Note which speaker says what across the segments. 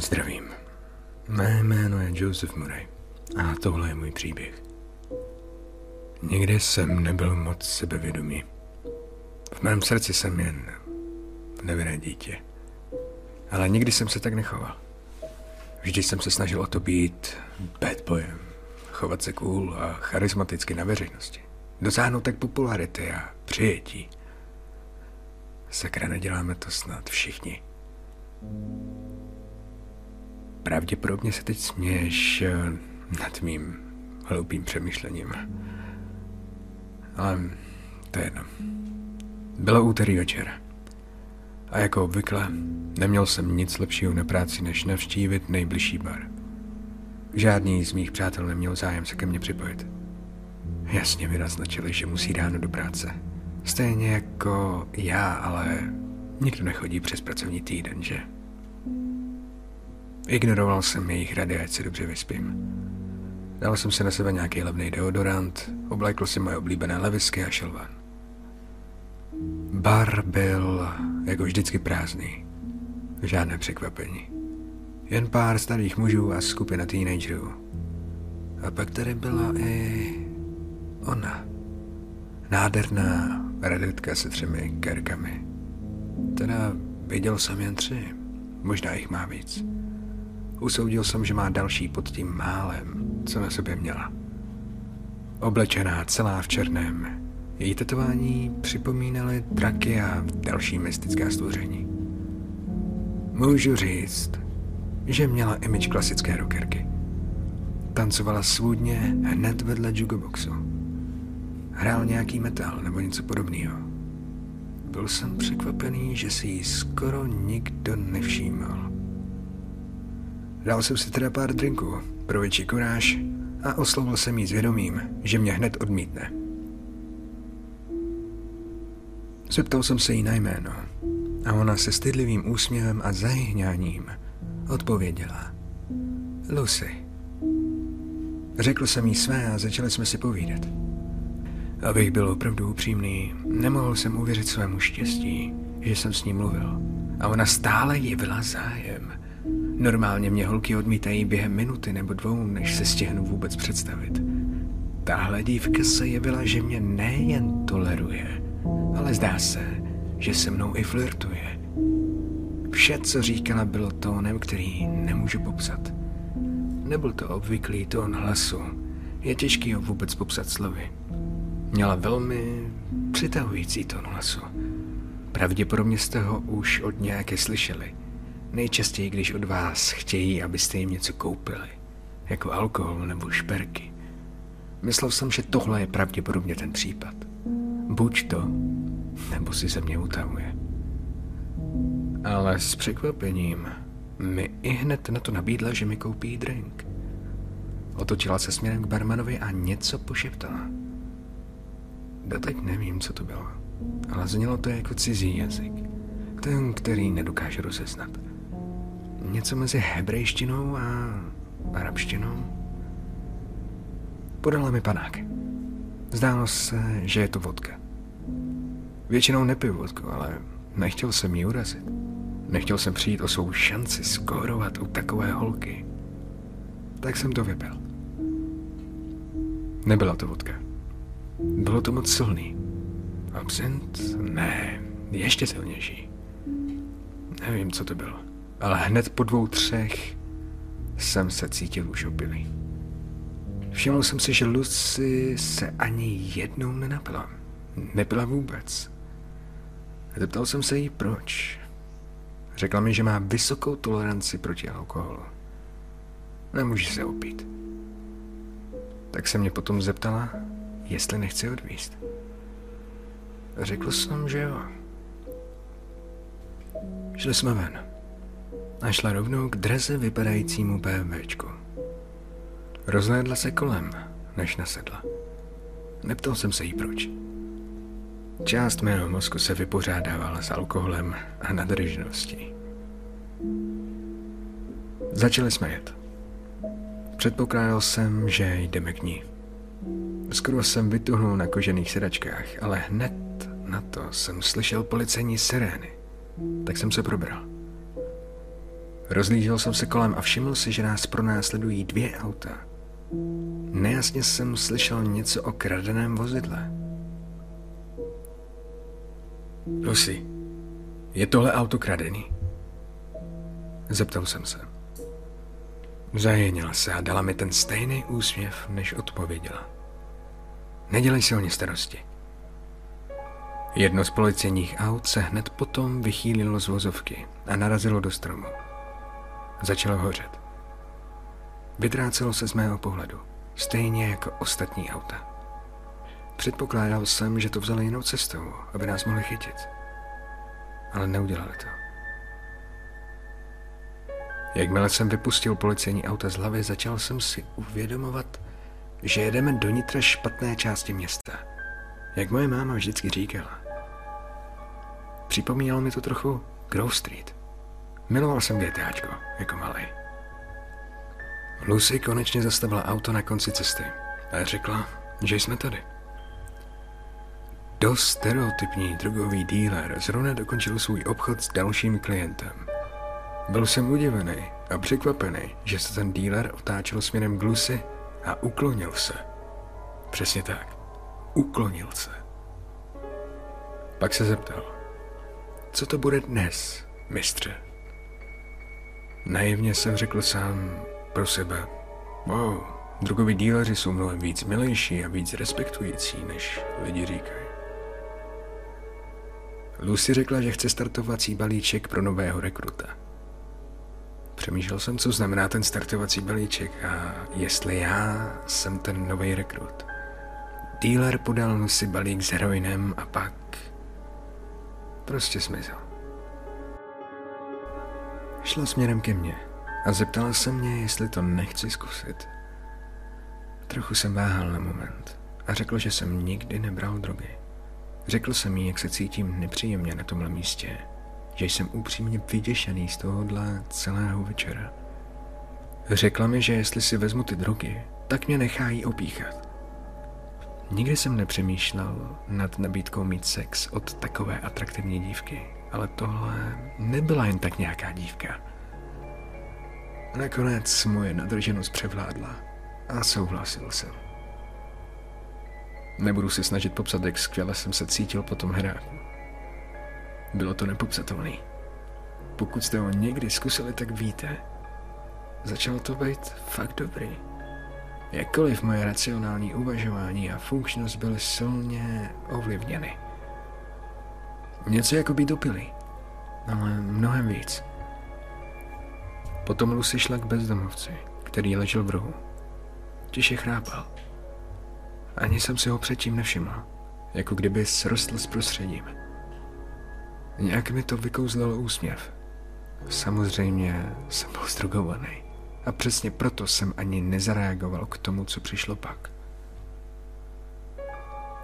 Speaker 1: Zdravím. Mé jméno je Joseph Murray a tohle je můj příběh. Nikdy jsem nebyl moc sebevědomý. V mém srdci jsem jen nevinné dítě. Ale nikdy jsem se tak nechoval. Vždy jsem se snažil o to být bad boyem, chovat se cool a charismaticky na veřejnosti. Dosáhnout tak popularity a přijetí. Sakra, neděláme to snad všichni. Pravděpodobně se teď směješ eh, nad mým hloupým přemýšlením. Ale to je jedno. Bylo úterý večer. A jako obvykle, neměl jsem nic lepšího na práci, než navštívit nejbližší bar. Žádný z mých přátel neměl zájem se ke mně připojit. Jasně mi naznačili, že musí ráno do práce. Stejně jako já, ale nikdo nechodí přes pracovní týden, že? Ignoroval jsem jejich rady, ať se dobře vyspím. Dal jsem si na sebe nějaký levný deodorant, oblékl si moje oblíbené levisky a šel ven. Bar byl jako vždycky prázdný. Žádné překvapení. Jen pár starých mužů a skupina teenagerů. A pak tady byla i ona. Nádherná redetka se třemi kerkami. Teda viděl jsem jen tři. Možná jich má víc. Usoudil jsem, že má další pod tím málem, co na sobě měla. Oblečená celá v černém, její tetování připomínaly draky a další mystická stvoření. Můžu říct, že měla image klasické rockerky. Tancovala svůdně hned vedle jugoboxu. Hrál nějaký metal nebo něco podobného. Byl jsem překvapený, že si ji skoro nikdo nevšímal. Dal jsem si teda pár drinků pro větší kuráž a oslovil jsem jí s vědomím, že mě hned odmítne. Zeptal jsem se jí na jméno a ona se stydlivým úsměvem a zahýňáním odpověděla. Lucy. Řekl jsem jí své a začali jsme si povídat. Abych byl opravdu upřímný, nemohl jsem uvěřit svému štěstí, že jsem s ní mluvil. A ona stále jevila zájem. Normálně mě holky odmítají během minuty nebo dvou, než se stihnu vůbec představit. Tahle dívka se jevila, že mě nejen toleruje, ale zdá se, že se mnou i flirtuje. Vše, co říkala, bylo tónem, který nemůžu popsat. Nebyl to obvyklý tón hlasu. Je těžký ho vůbec popsat slovy. Měla velmi přitahující tón hlasu. Pravděpodobně jste ho už od nějaké slyšeli. Nejčastěji, když od vás chtějí, abyste jim něco koupili. Jako alkohol nebo šperky. Myslel jsem, že tohle je pravděpodobně ten případ. Buď to, nebo si ze mě utahuje. Ale s překvapením mi i hned na to nabídla, že mi koupí drink. Otočila se směrem k barmanovi a něco pošeptala. Doteď nevím, co to bylo, ale znělo to jako cizí jazyk. Ten, který nedokáže rozeznat. Něco mezi hebrejštinou a arabštinou. Podala mi panák. Zdálo se, že je to vodka. Většinou nepiju vodku, ale nechtěl jsem ji urazit. Nechtěl jsem přijít o svou šanci skórovat u takové holky. Tak jsem to vypil. Nebyla to vodka. Bylo to moc silný. Absint? Ne, ještě silnější. Nevím, co to bylo. Ale hned po dvou, třech jsem se cítil už opilý. Všiml jsem si, že Lucy se ani jednou nenapila. Nepila vůbec. Zeptal jsem se jí proč. Řekla mi, že má vysokou toleranci proti alkoholu. Nemůže se opít. Tak se mě potom zeptala, jestli nechci odvíst. Řekl jsem, že jo. Šli jsme ven a šla rovnou k draze vypadajícímu BMWčku. Rozhlédla se kolem, než nasedla. Neptal jsem se jí proč. Část mého mozku se vypořádávala s alkoholem a nadržností. Začali jsme jet. Předpokládal jsem, že jdeme k ní. Skoro jsem vytuhnul na kožených sedačkách, ale hned na to jsem slyšel policejní sirény. Tak jsem se probral. Rozlížel jsem se kolem a všiml si, že nás pronásledují dvě auta. Nejasně jsem slyšel něco o kradeném vozidle. Lucy, je tohle auto kradený? Zeptal jsem se. Zajenila se a dala mi ten stejný úsměv, než odpověděla. Nedělej si o ně starosti. Jedno z policejních aut se hned potom vychýlilo z vozovky a narazilo do stromu. Začalo hořet. Vytrácelo se z mého pohledu, stejně jako ostatní auta. Předpokládal jsem, že to vzali jinou cestou, aby nás mohli chytit. Ale neudělali to. Jakmile jsem vypustil policejní auta z hlavy, začal jsem si uvědomovat, že jedeme do nitra špatné části města. Jak moje máma vždycky říkala. Připomínalo mi to trochu Grove Street. Miloval jsem GTAčko, jako malý. Lucy konečně zastavila auto na konci cesty a řekla, že jsme tady. Dost stereotypní drogový díler zrovna dokončil svůj obchod s dalším klientem. Byl jsem udivený a překvapený, že se ten díler otáčel směrem k Lucy a uklonil se. Přesně tak. Uklonil se. Pak se zeptal, co to bude dnes, mistře? Naivně jsem řekl sám pro sebe, wow, drogoví díleři jsou mnohem víc milejší a víc respektující, než lidi říkají. Lucy řekla, že chce startovací balíček pro nového rekruta. Přemýšlel jsem, co znamená ten startovací balíček a jestli já jsem ten nový rekrut. Dealer podal Lucy balík s heroinem a pak prostě zmizel. Šla směrem ke mně a zeptala se mě, jestli to nechci zkusit. Trochu jsem váhal na moment a řekl, že jsem nikdy nebral drogy. Řekl jsem jí, jak se cítím nepříjemně na tomhle místě, že jsem upřímně vyděšený z tohohle celého večera. Řekla mi, že jestli si vezmu ty drogy, tak mě nechají opíchat. Nikdy jsem nepřemýšlel nad nabídkou mít sex od takové atraktivní dívky, ale tohle nebyla jen tak nějaká dívka. Nakonec moje nadrženost převládla a souhlasil jsem. Nebudu si snažit popsat, jak skvěle jsem se cítil po tom hráku. Bylo to nepopsatelný. Pokud jste ho někdy zkusili, tak víte. Začalo to být fakt dobrý. Jakkoliv moje racionální uvažování a funkčnost byly silně ovlivněny. Něco jako být dopilý, ale mnohem víc. Potom Lucy šla k bezdomovci, který ležel v rohu. Tiše chrápal. Ani jsem si ho předtím nevšiml, jako kdyby srostl s prostředím. Nějak mi to vykouzlilo úsměv. Samozřejmě jsem byl zdrogovaný. A přesně proto jsem ani nezareagoval k tomu, co přišlo pak.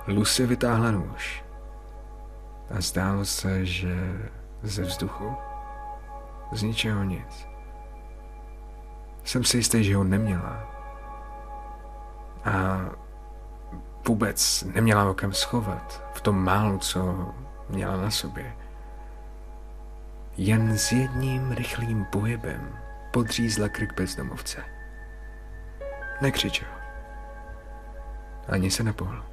Speaker 1: Lucy vytáhla nůž. A zdálo se, že ze vzduchu, z ničeho nic. Jsem si jistý, že ho neměla. A vůbec neměla o kam schovat v tom málu, co měla na sobě. Jen s jedním rychlým pohybem podřízla krk bezdomovce. Nekřičel. Ani se nepohl.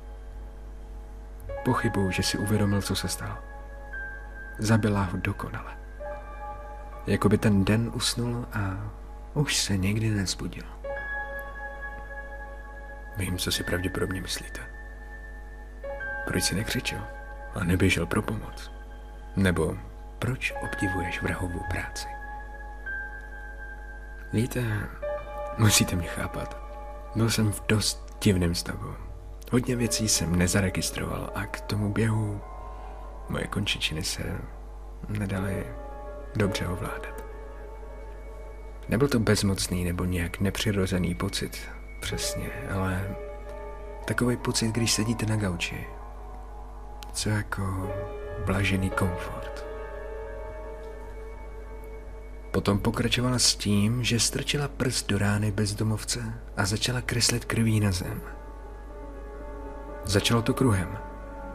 Speaker 1: Pochybuju, že si uvědomil, co se stalo. Zabila ho dokonale. Jako by ten den usnul a už se nikdy nezbudil. Vím, co si pravděpodobně myslíte. Proč si nekřičel a neběžel pro pomoc? Nebo proč obdivuješ vrahovou práci? Víte, musíte mě chápat. Byl jsem v dost divném stavu. Hodně věcí jsem nezaregistroval a k tomu běhu moje končičiny se nedaly dobře ovládat. Nebyl to bezmocný nebo nějak nepřirozený pocit, přesně, ale takový pocit, když sedíte na gauči. Co jako blažený komfort. Potom pokračovala s tím, že strčila prst do rány bezdomovce a začala kreslit krví na zem. Začalo to kruhem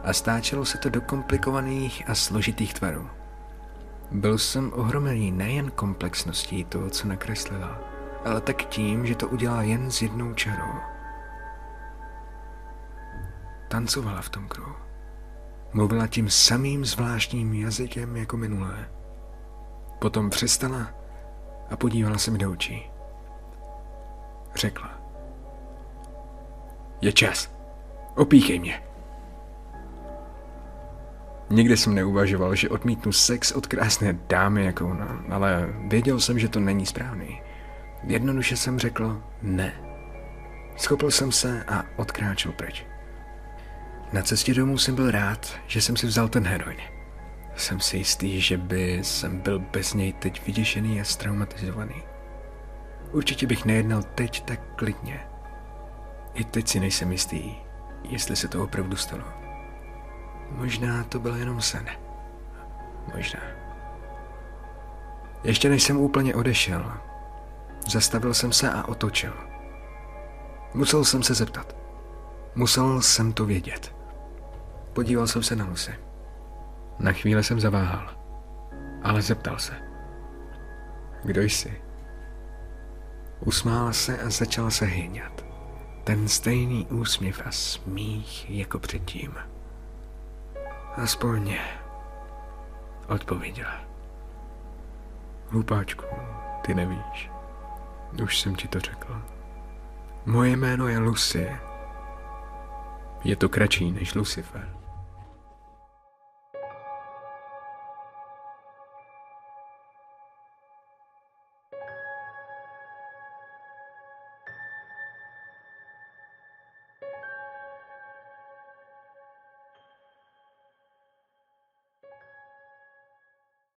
Speaker 1: a stáčelo se to do komplikovaných a složitých tvarů. Byl jsem ohromený nejen komplexností toho, co nakreslila, ale tak tím, že to udělá jen s jednou čarou. Tancovala v tom kruhu. Mluvila tím samým zvláštním jazykem jako minulé. Potom přestala a podívala se mi do očí. Řekla. Je čas. Opíchej mě. Nikdy jsem neuvažoval, že odmítnu sex od krásné dámy jako ona, ale věděl jsem, že to není správný. Jednoduše jsem řekl ne. Schopil jsem se a odkráčel pryč. Na cestě domů jsem byl rád, že jsem si vzal ten heroin. Jsem si jistý, že by jsem byl bez něj teď vyděšený a straumatizovaný. Určitě bych nejednal teď tak klidně. I teď si nejsem jistý, jestli se to opravdu stalo. Možná to byl jenom sen. Možná. Ještě než jsem úplně odešel, zastavil jsem se a otočil. Musel jsem se zeptat. Musel jsem to vědět. Podíval jsem se na Lucy. Na chvíli jsem zaváhal, ale zeptal se. Kdo jsi? Usmála se a začala se hyňat. Ten stejný úsměv a smích jako předtím. Aspoň odpověděla. Hlupáčku, ty nevíš. Už jsem ti to řekl. Moje jméno je Lucie. Je to kratší než Lucifer.